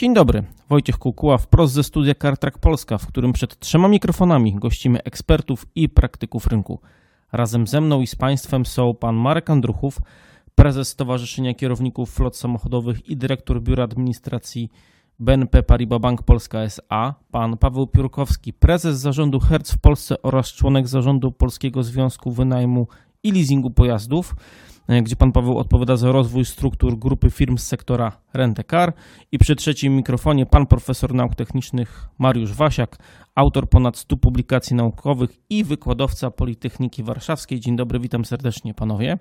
Dzień dobry, Wojciech Kukuła wprost ze studia CarTrack Polska, w którym przed trzema mikrofonami gościmy ekspertów i praktyków rynku. Razem ze mną i z Państwem są pan Marek Andruchów, prezes Stowarzyszenia Kierowników Flot Samochodowych i dyrektor Biura Administracji BNP Paribas Bank Polska SA, pan Paweł Piórkowski, prezes zarządu Hertz w Polsce oraz członek zarządu Polskiego Związku Wynajmu i Leasingu Pojazdów, gdzie pan Paweł odpowiada za rozwój struktur grupy firm z sektora Rent-A-Car i przy trzecim mikrofonie pan profesor nauk technicznych Mariusz Wasiak, autor ponad 100 publikacji naukowych i wykładowca Politechniki Warszawskiej. Dzień dobry, witam serdecznie panowie.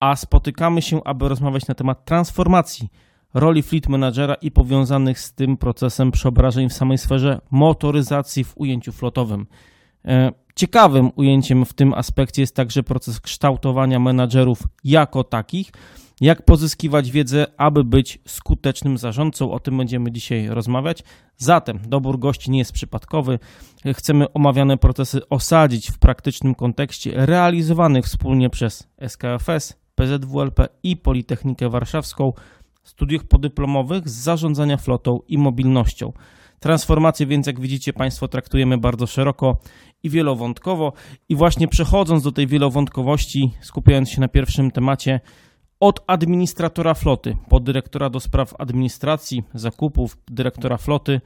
A spotykamy się, aby rozmawiać na temat transformacji roli fleet managera i powiązanych z tym procesem przeobrażeń w samej sferze motoryzacji w ujęciu flotowym. Ciekawym ujęciem w tym aspekcie jest także proces kształtowania menadżerów jako takich, jak pozyskiwać wiedzę, aby być skutecznym zarządcą. O tym będziemy dzisiaj rozmawiać. Zatem dobór gości nie jest przypadkowy. Chcemy omawiane procesy osadzić w praktycznym kontekście realizowanych wspólnie przez SKFS, PZWLP i Politechnikę Warszawską studiach podyplomowych z zarządzania flotą i mobilnością. Transformację więc, jak widzicie Państwo, traktujemy bardzo szeroko i wielowątkowo. I właśnie przechodząc do tej wielowątkowości, skupiając się na pierwszym temacie, od administratora floty, dyrektora do spraw administracji, zakupów, dyrektora floty,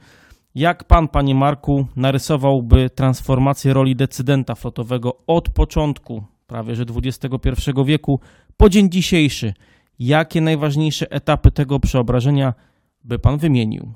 jak pan, panie Marku, narysowałby transformację roli decydenta flotowego od początku, prawie że XXI wieku, po dzień dzisiejszy? Jakie najważniejsze etapy tego przeobrażenia by pan wymienił?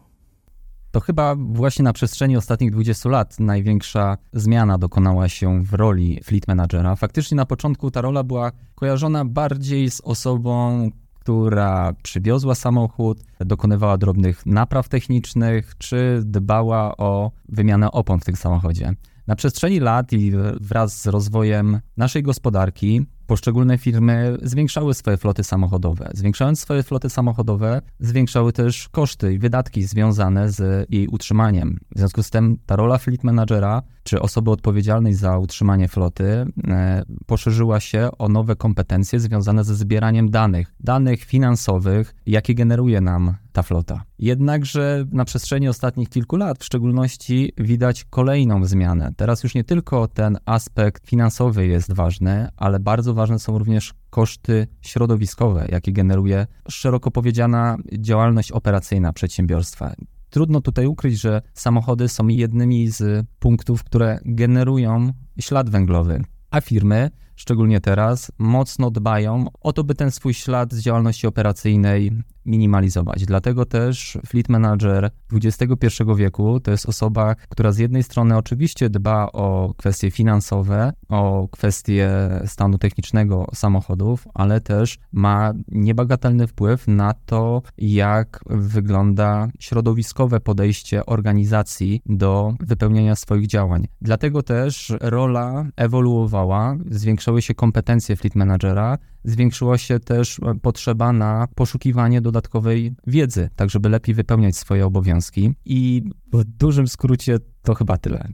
To chyba właśnie na przestrzeni ostatnich 20 lat największa zmiana dokonała się w roli fleet managera. Faktycznie na początku ta rola była kojarzona bardziej z osobą, która przywiozła samochód, dokonywała drobnych napraw technicznych, czy dbała o wymianę opon w tym samochodzie. Na przestrzeni lat i wraz z rozwojem naszej gospodarki poszczególne firmy zwiększały swoje floty samochodowe. Zwiększając swoje floty samochodowe, zwiększały też koszty i wydatki związane z jej utrzymaniem. W związku z tym ta rola fleet managera, czy osoby odpowiedzialnej za utrzymanie floty, e, poszerzyła się o nowe kompetencje związane ze zbieraniem danych, danych finansowych, jakie generuje nam ta flota. Jednakże na przestrzeni ostatnich kilku lat w szczególności widać kolejną zmianę. Teraz już nie tylko ten aspekt finansowy jest ważny, ale bardzo ważne są również koszty środowiskowe, jakie generuje szeroko powiedziana działalność operacyjna przedsiębiorstwa. Trudno tutaj ukryć, że samochody są jednymi z punktów, które generują ślad węglowy, a firmy szczególnie teraz, mocno dbają o to, by ten swój ślad z działalności operacyjnej minimalizować. Dlatego też fleet manager XXI wieku to jest osoba, która z jednej strony oczywiście dba o kwestie finansowe, o kwestie stanu technicznego samochodów, ale też ma niebagatelny wpływ na to, jak wygląda środowiskowe podejście organizacji do wypełniania swoich działań. Dlatego też rola ewoluowała, zwiększała zwiększyły się kompetencje fleet managera, zwiększyła się też e, potrzeba na poszukiwanie dodatkowej wiedzy, tak żeby lepiej wypełniać swoje obowiązki. I w dużym skrócie to chyba tyle.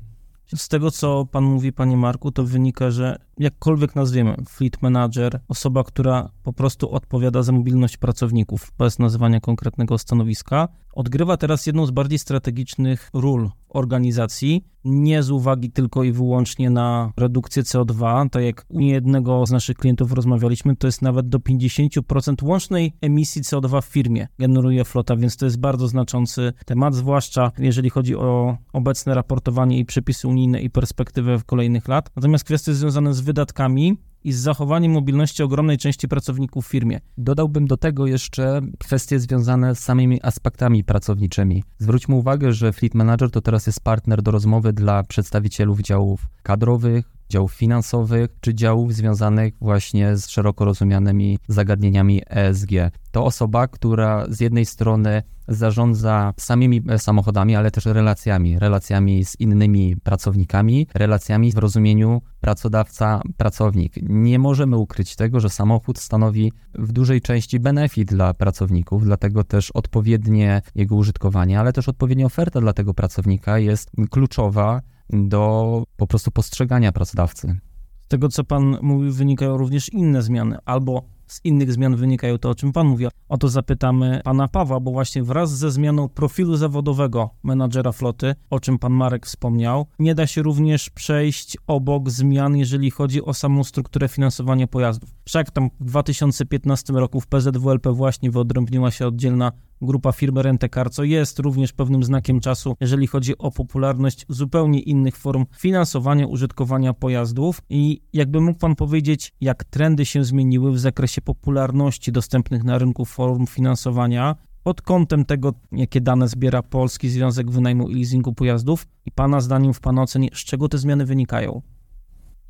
Z tego, co pan mówi, panie Marku, to wynika, że jakkolwiek nazwiemy, fleet manager, osoba, która po prostu odpowiada za mobilność pracowników, bez nazywania konkretnego stanowiska, odgrywa teraz jedną z bardziej strategicznych ról organizacji, nie z uwagi tylko i wyłącznie na redukcję CO2, tak jak u jednego z naszych klientów rozmawialiśmy, to jest nawet do 50% łącznej emisji CO2 w firmie generuje flota, więc to jest bardzo znaczący temat, zwłaszcza jeżeli chodzi o obecne raportowanie i przepisy unijne i perspektywę w kolejnych lat. Natomiast kwestie związane z wydatkami i z zachowaniem mobilności ogromnej części pracowników w firmie. Dodałbym do tego jeszcze kwestie związane z samymi aspektami pracowniczymi. Zwróćmy uwagę, że Fleet Manager to teraz jest partner do rozmowy dla przedstawicielów działów kadrowych, działów finansowych czy działów związanych właśnie z szeroko rozumianymi zagadnieniami ESG. To osoba, która z jednej strony zarządza samymi samochodami, ale też relacjami, relacjami z innymi pracownikami, relacjami w rozumieniu pracodawca-pracownik. Nie możemy ukryć tego, że samochód stanowi w dużej części benefit dla pracowników, dlatego też odpowiednie jego użytkowanie, ale też odpowiednia oferta dla tego pracownika jest kluczowa do po prostu postrzegania pracodawcy. Z tego, co pan mówił, wynikają również inne zmiany, albo z innych zmian wynikają to, o czym Pan mówi. O to zapytamy Pana Pawła, bo właśnie wraz ze zmianą profilu zawodowego menadżera floty, o czym Pan Marek wspomniał, nie da się również przejść obok zmian, jeżeli chodzi o samą strukturę finansowania pojazdów. Wszak tam w 2015 roku w PZWLP właśnie wyodrębniła się oddzielna grupa firmy Rentecar, co jest również pewnym znakiem czasu, jeżeli chodzi o popularność zupełnie innych form finansowania, użytkowania pojazdów. I jakby mógł Pan powiedzieć, jak trendy się zmieniły w zakresie popularności dostępnych na rynku form finansowania, pod kątem tego, jakie dane zbiera Polski Związek Wynajmu i Leasingu Pojazdów i Pana zdaniem, w Pana ocenie, z czego te zmiany wynikają?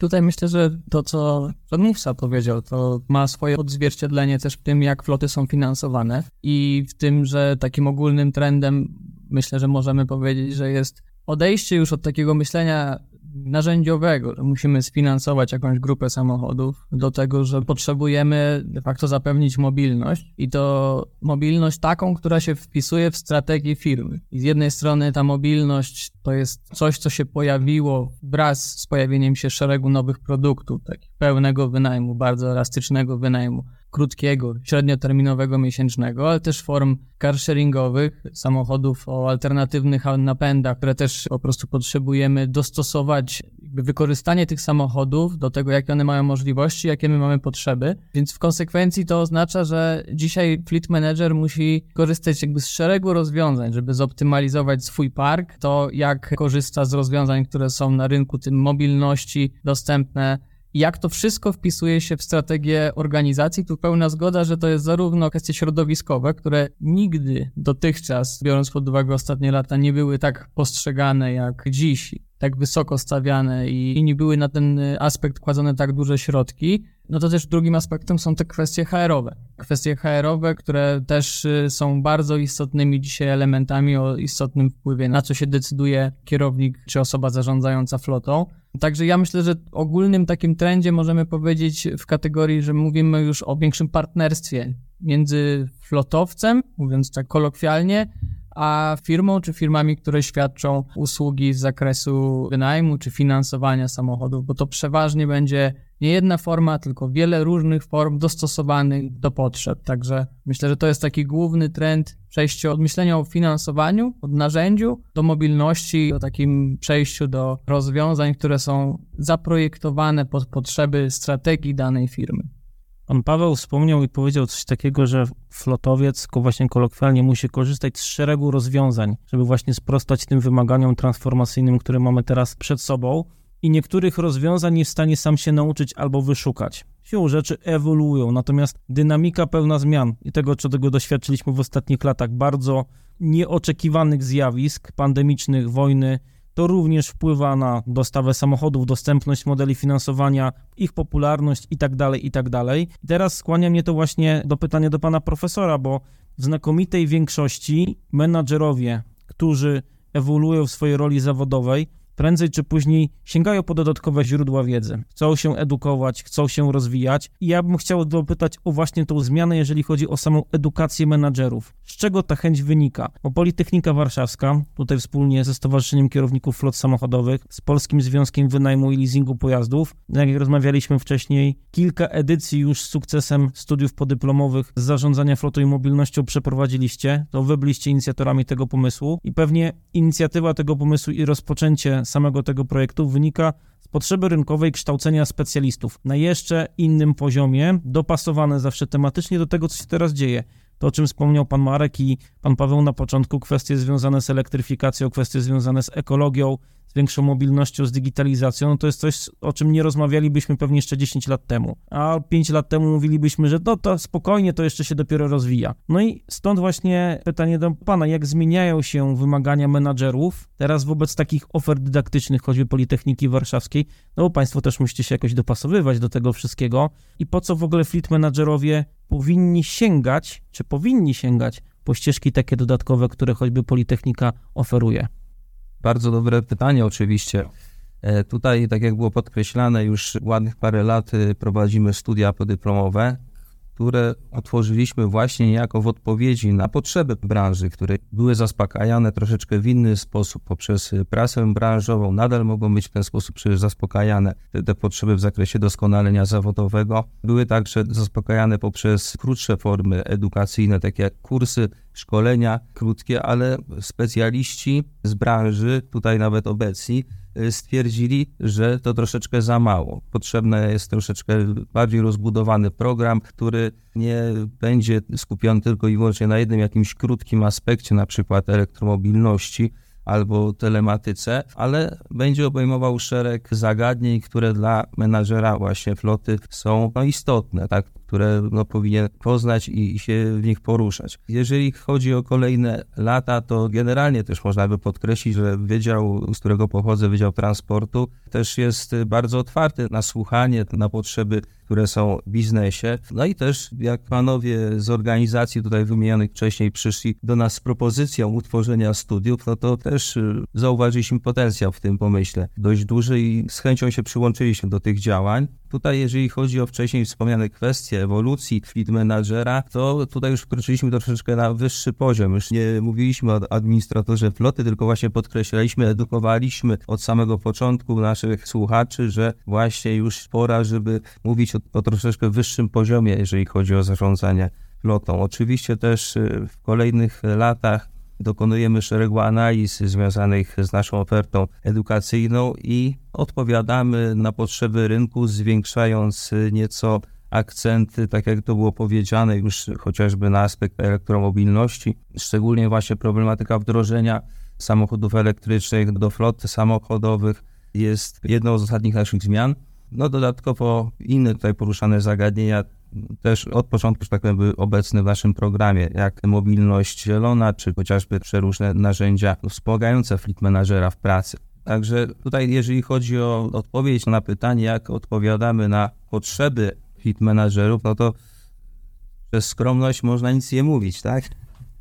Tutaj myślę, że to, co rozmówca powiedział, to ma swoje odzwierciedlenie też w tym, jak floty są finansowane i w tym, że takim ogólnym trendem myślę, że możemy powiedzieć, że jest odejście już od takiego myślenia narzędziowego, że musimy sfinansować jakąś grupę samochodów, do tego, że potrzebujemy de facto zapewnić mobilność i to mobilność taką, która się wpisuje w strategię firmy. I z jednej strony ta mobilność to jest coś, co się pojawiło wraz z pojawieniem się szeregu nowych produktów, takich pełnego wynajmu, bardzo elastycznego wynajmu krótkiego, średnioterminowego, miesięcznego, ale też form carsharingowych, samochodów o alternatywnych napędach, które też po prostu potrzebujemy dostosować wykorzystanie tych samochodów do tego, jakie one mają możliwości, jakie my mamy potrzeby. Więc w konsekwencji to oznacza, że dzisiaj Fleet Manager musi korzystać jakby z szeregu rozwiązań, żeby zoptymalizować swój park, to jak korzysta z rozwiązań, które są na rynku, tym mobilności dostępne jak to wszystko wpisuje się w strategię organizacji. Tu pełna zgoda, że to jest zarówno kwestie środowiskowe, które nigdy dotychczas, biorąc pod uwagę ostatnie lata, nie były tak postrzegane jak dziś, tak wysoko stawiane i, i nie były na ten aspekt kładzone tak duże środki. No to też drugim aspektem są te kwestie HR-owe. Kwestie HR-owe, które też y, są bardzo istotnymi dzisiaj elementami o istotnym wpływie na co się decyduje kierownik czy osoba zarządzająca flotą. Także ja myślę, że ogólnym takim trendzie możemy powiedzieć w kategorii, że mówimy już o większym partnerstwie między flotowcem, mówiąc tak kolokwialnie, a firmą czy firmami, które świadczą usługi z zakresu wynajmu czy finansowania samochodów, bo to przeważnie będzie nie jedna forma, tylko wiele różnych form dostosowanych do potrzeb. Także myślę, że to jest taki główny trend przejście od myślenia o finansowaniu, od narzędziu do mobilności, o takim przejściu do rozwiązań, które są zaprojektowane pod potrzeby strategii danej firmy. Pan Paweł wspomniał i powiedział coś takiego, że flotowiec właśnie kolokwialnie musi korzystać z szeregu rozwiązań, żeby właśnie sprostać tym wymaganiom transformacyjnym, które mamy teraz przed sobą i niektórych rozwiązań jest w stanie sam się nauczyć albo wyszukać. Siłą rzeczy ewoluują, natomiast dynamika pełna zmian i tego, czego doświadczyliśmy w ostatnich latach, bardzo nieoczekiwanych zjawisk pandemicznych, wojny, to również wpływa na dostawę samochodów, dostępność modeli finansowania, ich popularność itd., tak itd. Tak I teraz skłania mnie to właśnie do pytania do pana profesora, bo w znakomitej większości menadżerowie, którzy ewoluują w swojej roli zawodowej, prędzej czy później sięgają po dodatkowe źródła wiedzy, chcą się edukować, chcą się rozwijać i ja bym chciał dopytać o właśnie tą zmianę, jeżeli chodzi o samą edukację menadżerów. Z czego ta chęć wynika? Bo Politechnika Warszawska, tutaj wspólnie ze Stowarzyszeniem Kierowników Flot Samochodowych, z Polskim Związkiem Wynajmu i Leasingu Pojazdów, jak rozmawialiśmy wcześniej, kilka edycji już z sukcesem studiów podyplomowych z zarządzania flotą i mobilnością przeprowadziliście, to wy byliście inicjatorami tego pomysłu i pewnie inicjatywa tego pomysłu i rozpoczęcie samego tego projektu wynika z potrzeby rynkowej kształcenia specjalistów na jeszcze innym poziomie, dopasowane zawsze tematycznie do tego, co się teraz dzieje. To, o czym wspomniał pan Marek i pan Paweł na początku, kwestie związane z elektryfikacją, kwestie związane z ekologią, z większą mobilnością, z digitalizacją, no to jest coś, o czym nie rozmawialibyśmy pewnie jeszcze 10 lat temu. A 5 lat temu mówilibyśmy, że no to spokojnie, to jeszcze się dopiero rozwija. No i stąd właśnie pytanie do pana, jak zmieniają się wymagania menadżerów teraz wobec takich ofert dydaktycznych, choćby Politechniki Warszawskiej, no bo państwo też musicie się jakoś dopasowywać do tego wszystkiego i po co w ogóle fleet menadżerowie powinni sięgać, czy powinni sięgać po ścieżki takie dodatkowe, które choćby Politechnika oferuje? Bardzo dobre pytanie, oczywiście. E, tutaj, tak jak było podkreślane, już ładnych parę lat e, prowadzimy studia podyplomowe, które otworzyliśmy właśnie niejako w odpowiedzi na potrzeby branży, które były zaspokajane troszeczkę w inny sposób poprzez prasę branżową. Nadal mogą być w ten sposób przecież zaspokajane te, te potrzeby w zakresie doskonalenia zawodowego. Były także zaspokajane poprzez krótsze formy edukacyjne, takie jak kursy, szkolenia krótkie, ale specjaliści z branży, tutaj nawet obecni, stwierdzili, że to troszeczkę za mało. Potrzebny jest troszeczkę bardziej rozbudowany program, który nie będzie skupiony tylko i wyłącznie na jednym jakimś krótkim aspekcie, na przykład elektromobilności, albo telematyce, ale będzie obejmował szereg zagadnień, które dla menadżera właśnie floty są no, istotne, tak? Które no, powinien poznać i, i się w nich poruszać. Jeżeli chodzi o kolejne lata, to generalnie też można by podkreślić, że Wydział, z którego pochodzę, Wydział Transportu, też jest bardzo otwarty na słuchanie, na potrzeby, które są w biznesie. No i też jak panowie z organizacji tutaj wymienionych wcześniej przyszli do nas z propozycją utworzenia studiów, no to też y, zauważyliśmy potencjał w tym pomyśle dość duży i z chęcią się przyłączyliśmy do tych działań. Tutaj, jeżeli chodzi o wcześniej wspomniane kwestie ewolucji fleet managera, to tutaj już wkroczyliśmy troszeczkę na wyższy poziom. Już nie mówiliśmy o administratorze floty, tylko właśnie podkreślaliśmy, edukowaliśmy od samego początku naszych słuchaczy, że właśnie już pora, żeby mówić o, o troszeczkę wyższym poziomie, jeżeli chodzi o zarządzanie flotą. Oczywiście też y, w kolejnych latach dokonujemy szeregu analiz związanych z naszą ofertą edukacyjną i odpowiadamy na potrzeby rynku, zwiększając nieco akcenty, tak jak to było powiedziane, już chociażby na aspekt elektromobilności, szczególnie właśnie problematyka wdrożenia samochodów elektrycznych do flot samochodowych jest jedną z ostatnich naszych zmian. No dodatkowo inne tutaj poruszane zagadnienia też od początku, że tak powiem, były obecne w naszym programie, jak mobilność zielona, czy chociażby przeróżne narzędzia wspomagające fleet managera w pracy. Także tutaj, jeżeli chodzi o odpowiedź na pytanie, jak odpowiadamy na potrzeby fleet managerów, no to przez skromność można nic nie mówić, tak?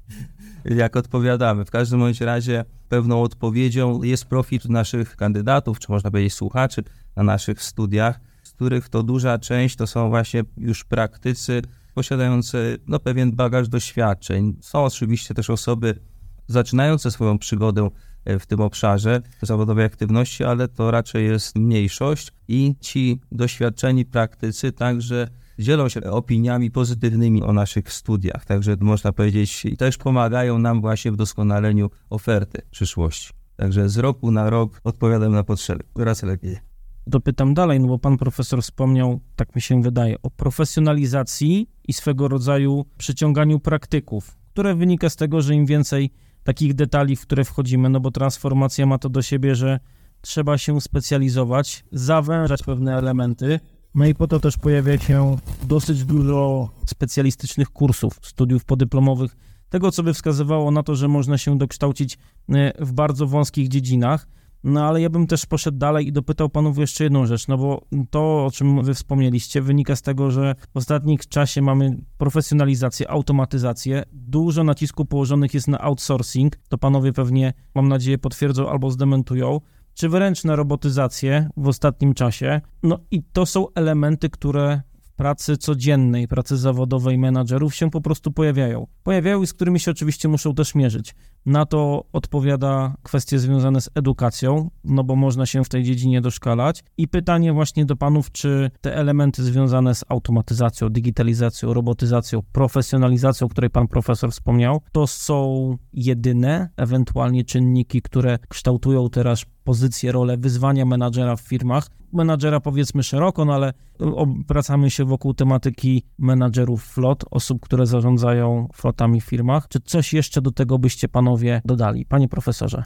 jak odpowiadamy. W każdym bądź razie pewną odpowiedzią jest profil naszych kandydatów, czy można powiedzieć słuchaczy na naszych studiach, których to duża część to są właśnie już praktycy posiadający no, pewien bagaż doświadczeń. Są oczywiście też osoby zaczynające swoją przygodę e, w tym obszarze zawodowej aktywności, ale to raczej jest mniejszość i ci doświadczeni praktycy także dzielą się opiniami pozytywnymi o naszych studiach. Także można powiedzieć, też pomagają nam właśnie w doskonaleniu oferty przyszłości. Także z roku na rok odpowiadam na potrzeby. Coraz lepiej dopytam dalej, no bo pan profesor wspomniał, tak mi się wydaje, o profesjonalizacji i swego rodzaju przyciąganiu praktyków, które wynika z tego, że im więcej takich detali, w które wchodzimy, no bo transformacja ma to do siebie, że trzeba się specjalizować, zawężać pewne elementy, no i po to też pojawia się dosyć dużo specjalistycznych kursów, studiów podyplomowych, tego, co by wskazywało na to, że można się dokształcić e, w bardzo wąskich dziedzinach. No ale ja bym też poszedł dalej i dopytał panów jeszcze jedną rzecz, no bo to, o czym wy wspomnieliście, wynika z tego, że w ostatnim czasie mamy profesjonalizację, automatyzację, dużo nacisku położonych jest na outsourcing, to panowie pewnie, mam nadzieję, potwierdzą albo zdementują, czy wręcz na robotyzację w ostatnim czasie. No i to są elementy, które pracy codziennej, pracy zawodowej menadżerów się po prostu pojawiają. Pojawiają i z którymi się oczywiście muszą też mierzyć. Na to odpowiada kwestie związane z edukacją, no bo można się w tej dziedzinie doszkalać. I pytanie właśnie do panów, czy te elementy związane z automatyzacją, digitalizacją, robotyzacją, profesjonalizacją, o której pan profesor wspomniał, to są jedyne ewentualnie czynniki, które kształtują teraz pozycję, rolę wyzwania menadżera w firmach. Menadżera powiedzmy szeroko, no ale obracamy się wokół tematyki menadżerów flot, osób, które zarządzają flotami w firmach. Czy coś jeszcze do tego byście panowie dodali? Panie profesorze.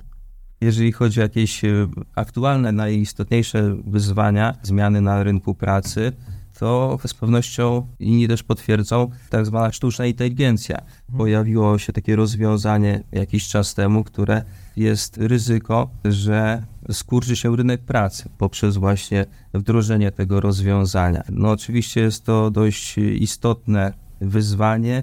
Jeżeli chodzi o jakieś e, aktualne, najistotniejsze wyzwania, zmiany na rynku pracy, to z pewnością inni też potwierdzą tak zwana sztuczna inteligencja. Pojawiło się takie rozwiązanie jakiś czas temu, które jest ryzyko, że skurczy się rynek pracy poprzez właśnie wdrożenie tego rozwiązania. No oczywiście jest to dość istotne wyzwanie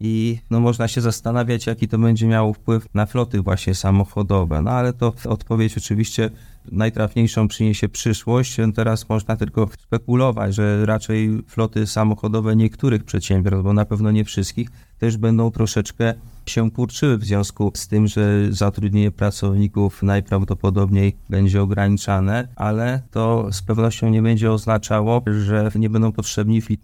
i no można się zastanawiać, jaki to będzie miało wpływ na floty właśnie samochodowe. No ale to odpowiedź oczywiście najtrafniejszą przyniesie przyszłość. Teraz można tylko spekulować, że raczej floty samochodowe niektórych przedsiębiorstw, bo na pewno nie wszystkich, też będą troszeczkę się kurczyły w związku z tym, że zatrudnienie pracowników najprawdopodobniej będzie ograniczane, ale to z pewnością nie będzie oznaczało, że nie będą potrzebni fleet.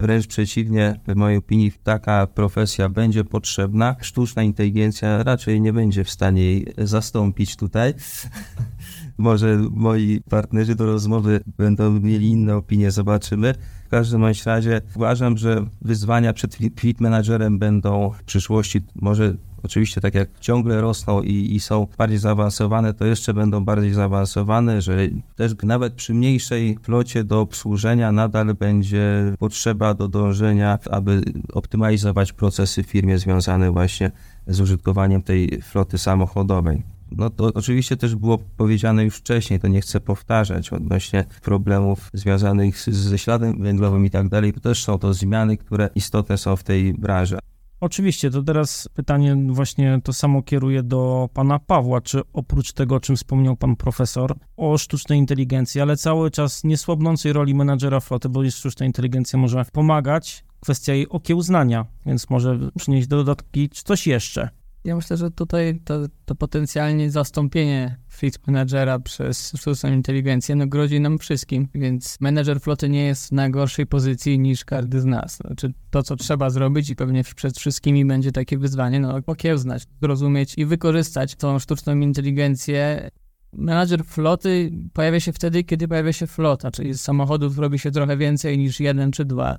Wręcz przeciwnie, w mojej opinii taka profesja będzie potrzebna. Sztuczna inteligencja raczej nie będzie w stanie jej zastąpić tutaj. Może moi partnerzy do rozmowy będą mieli inne opinie, zobaczymy. W każdym bądź razie uważam, że wyzwania przed fleet managerem będą w przyszłości może oczywiście tak jak ciągle rosną i, i, są bardziej zaawansowane, to jeszcze będą bardziej zaawansowane, że też nawet przy mniejszej flocie do obsłużenia nadal będzie potrzeba do dążenia, aby optymalizować procesy w firmie związane właśnie z użytkowaniem tej floty samochodowej. No to oczywiście też było powiedziane już wcześniej, to nie chcę powtarzać odnośnie problemów związanych ze śladem węglowym i tak dalej. To też są to zmiany, które istotne są w tej branży. Oczywiście, to teraz pytanie właśnie to samo kieruję do pana Pawła, czy oprócz tego, o czym wspomniał pan profesor, o sztucznej inteligencji, ale cały czas niesłabnącej roli menadżera floty, bo sztuczna inteligencja może pomagać, kwestia jej okiełznania, więc może przynieść dodatki czy coś jeszcze. Ja myślę, że tutaj to, to potencjalnie zastąpienie fleet managera przez sztuczną inteligencję no, grozi nam wszystkim, więc menedżer floty nie jest w najgorszej pozycji niż każdy z nas. Znaczy to, co trzeba zrobić i pewnie przed wszystkimi będzie takie wyzwanie, no okiełznać, zrozumieć i wykorzystać tą sztuczną inteligencję Menadżer floty pojawia się wtedy, kiedy pojawia się flota, czyli z samochodów robi się trochę więcej niż jeden czy dwa.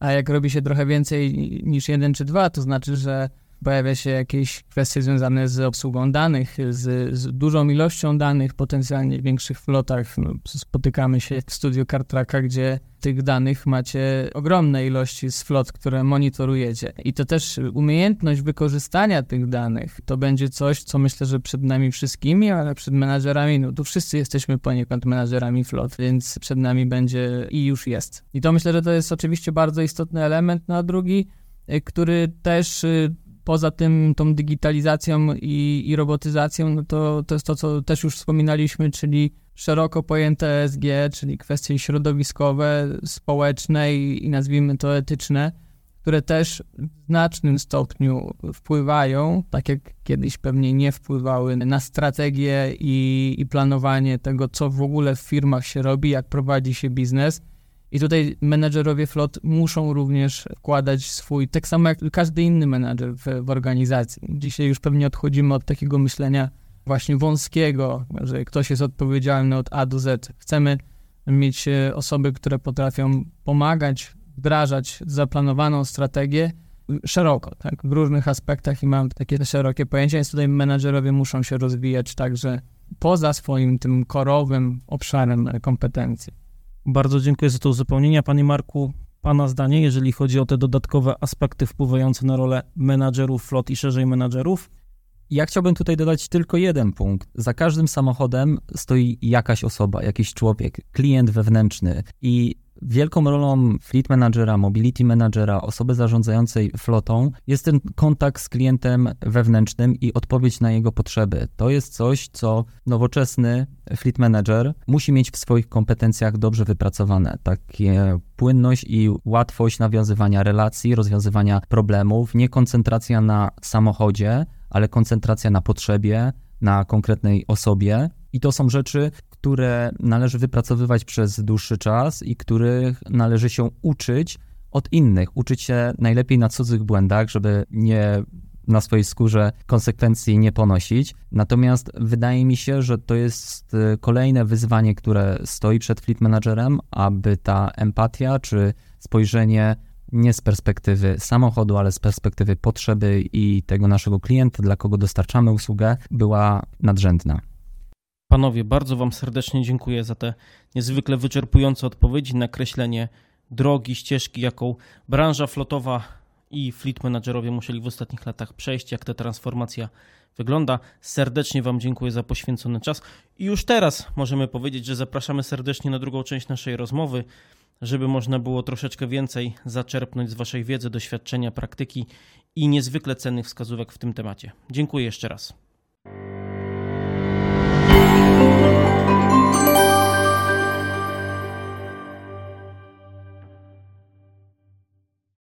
A jak robi się trochę więcej niż jeden czy dwa, to znaczy, że pojawia się jakieś kwestie związane z obsługą danych, z, z dużą ilością danych, potencjalnie w większych flotach. No, spotykamy się w studiu CarTracka, gdzie tych danych macie ogromne ilości z flot, które monitorujecie. I to też umiejętność wykorzystania tych danych to będzie coś, co myślę, że przed nami wszystkimi, ale przed menadżerami, no tu wszyscy jesteśmy poniekąd menadżerami flot, więc przed nami będzie i już jest. I to myślę, że to jest oczywiście bardzo istotny element, no a drugi, y, który też y, poza tym tą digitalizacją i, i robotyzacją, no to, to jest to, co też już wspominaliśmy, czyli szeroko pojęte ESG, czyli kwestie środowiskowe, społeczne i, i nazwijmy to etyczne, które też w znacznym stopniu wpływają, tak jak kiedyś pewnie nie wpływały na strategię i, i planowanie tego, co w ogóle w firmach się robi, jak prowadzi się biznes i tutaj menedżerowie flot muszą również wkładać swój, tak samo jak każdy inny menedżer w, w organizacji. Dzisiaj już pewnie odchodzimy od takiego myślenia właśnie wąskiego, że ktoś jest odpowiedzialny od A do Z. Chcemy mieć e, osoby, które potrafią pomagać, wdrażać zaplanowaną strategię szeroko, tak, w różnych aspektach i mam takie szerokie pojęcia, więc tutaj menedżerowie muszą się rozwijać także poza swoim tym korowym obszarem kompetencji. Bardzo dziękuję za to uzupełnienie. Panie Marku, Pana zdanie, jeżeli chodzi o te dodatkowe aspekty wpływające na rolę menadżerów flot i szerzej menadżerów? Ja chciałbym tutaj dodać tylko jeden punkt. Za każdym samochodem stoi jakaś osoba, jakiś człowiek, klient wewnętrzny i Wielką rolą fleet managera, mobility managera, osoby zarządzającej flotą jest ten kontakt z klientem wewnętrznym i odpowiedź na jego potrzeby. To jest coś, co nowoczesny fleet manager musi mieć w swoich kompetencjach dobrze wypracowane. Takie płynność i łatwość nawiązywania relacji, rozwiązywania problemów, nie koncentracja na samochodzie, ale koncentracja na potrzebie, na konkretnej osobie. I to są rzeczy, które należy wypracowywać przez dłuższy czas i których należy się uczyć od innych, uczyć się najlepiej na cudzych błędach, żeby nie na swojej skórze konsekwencji nie ponosić. Natomiast wydaje mi się, że to jest y, kolejne wyzwanie, które stoi przed fleet managerem, aby ta empatia czy spojrzenie nie z perspektywy samochodu, ale z perspektywy potrzeby i tego naszego klienta, dla kogo dostarczamy usługę, była nadrzędna. Panowie, bardzo Wam serdecznie dziękuję za te niezwykle wyczerpujące odpowiedzi, nakreślenie drogi, ścieżki, jaką branża flotowa i fleet managerowie musieli w ostatnich latach przejść, jak ta transformacja wygląda. Serdecznie Wam dziękuję za poświęcony czas i już teraz możemy powiedzieć, że zapraszamy serdecznie na drugą część naszej rozmowy, żeby można było troszeczkę więcej zaczerpnąć z Waszej wiedzy, doświadczenia, praktyki i niezwykle cennych wskazówek w tym temacie. Dziękuję jeszcze raz.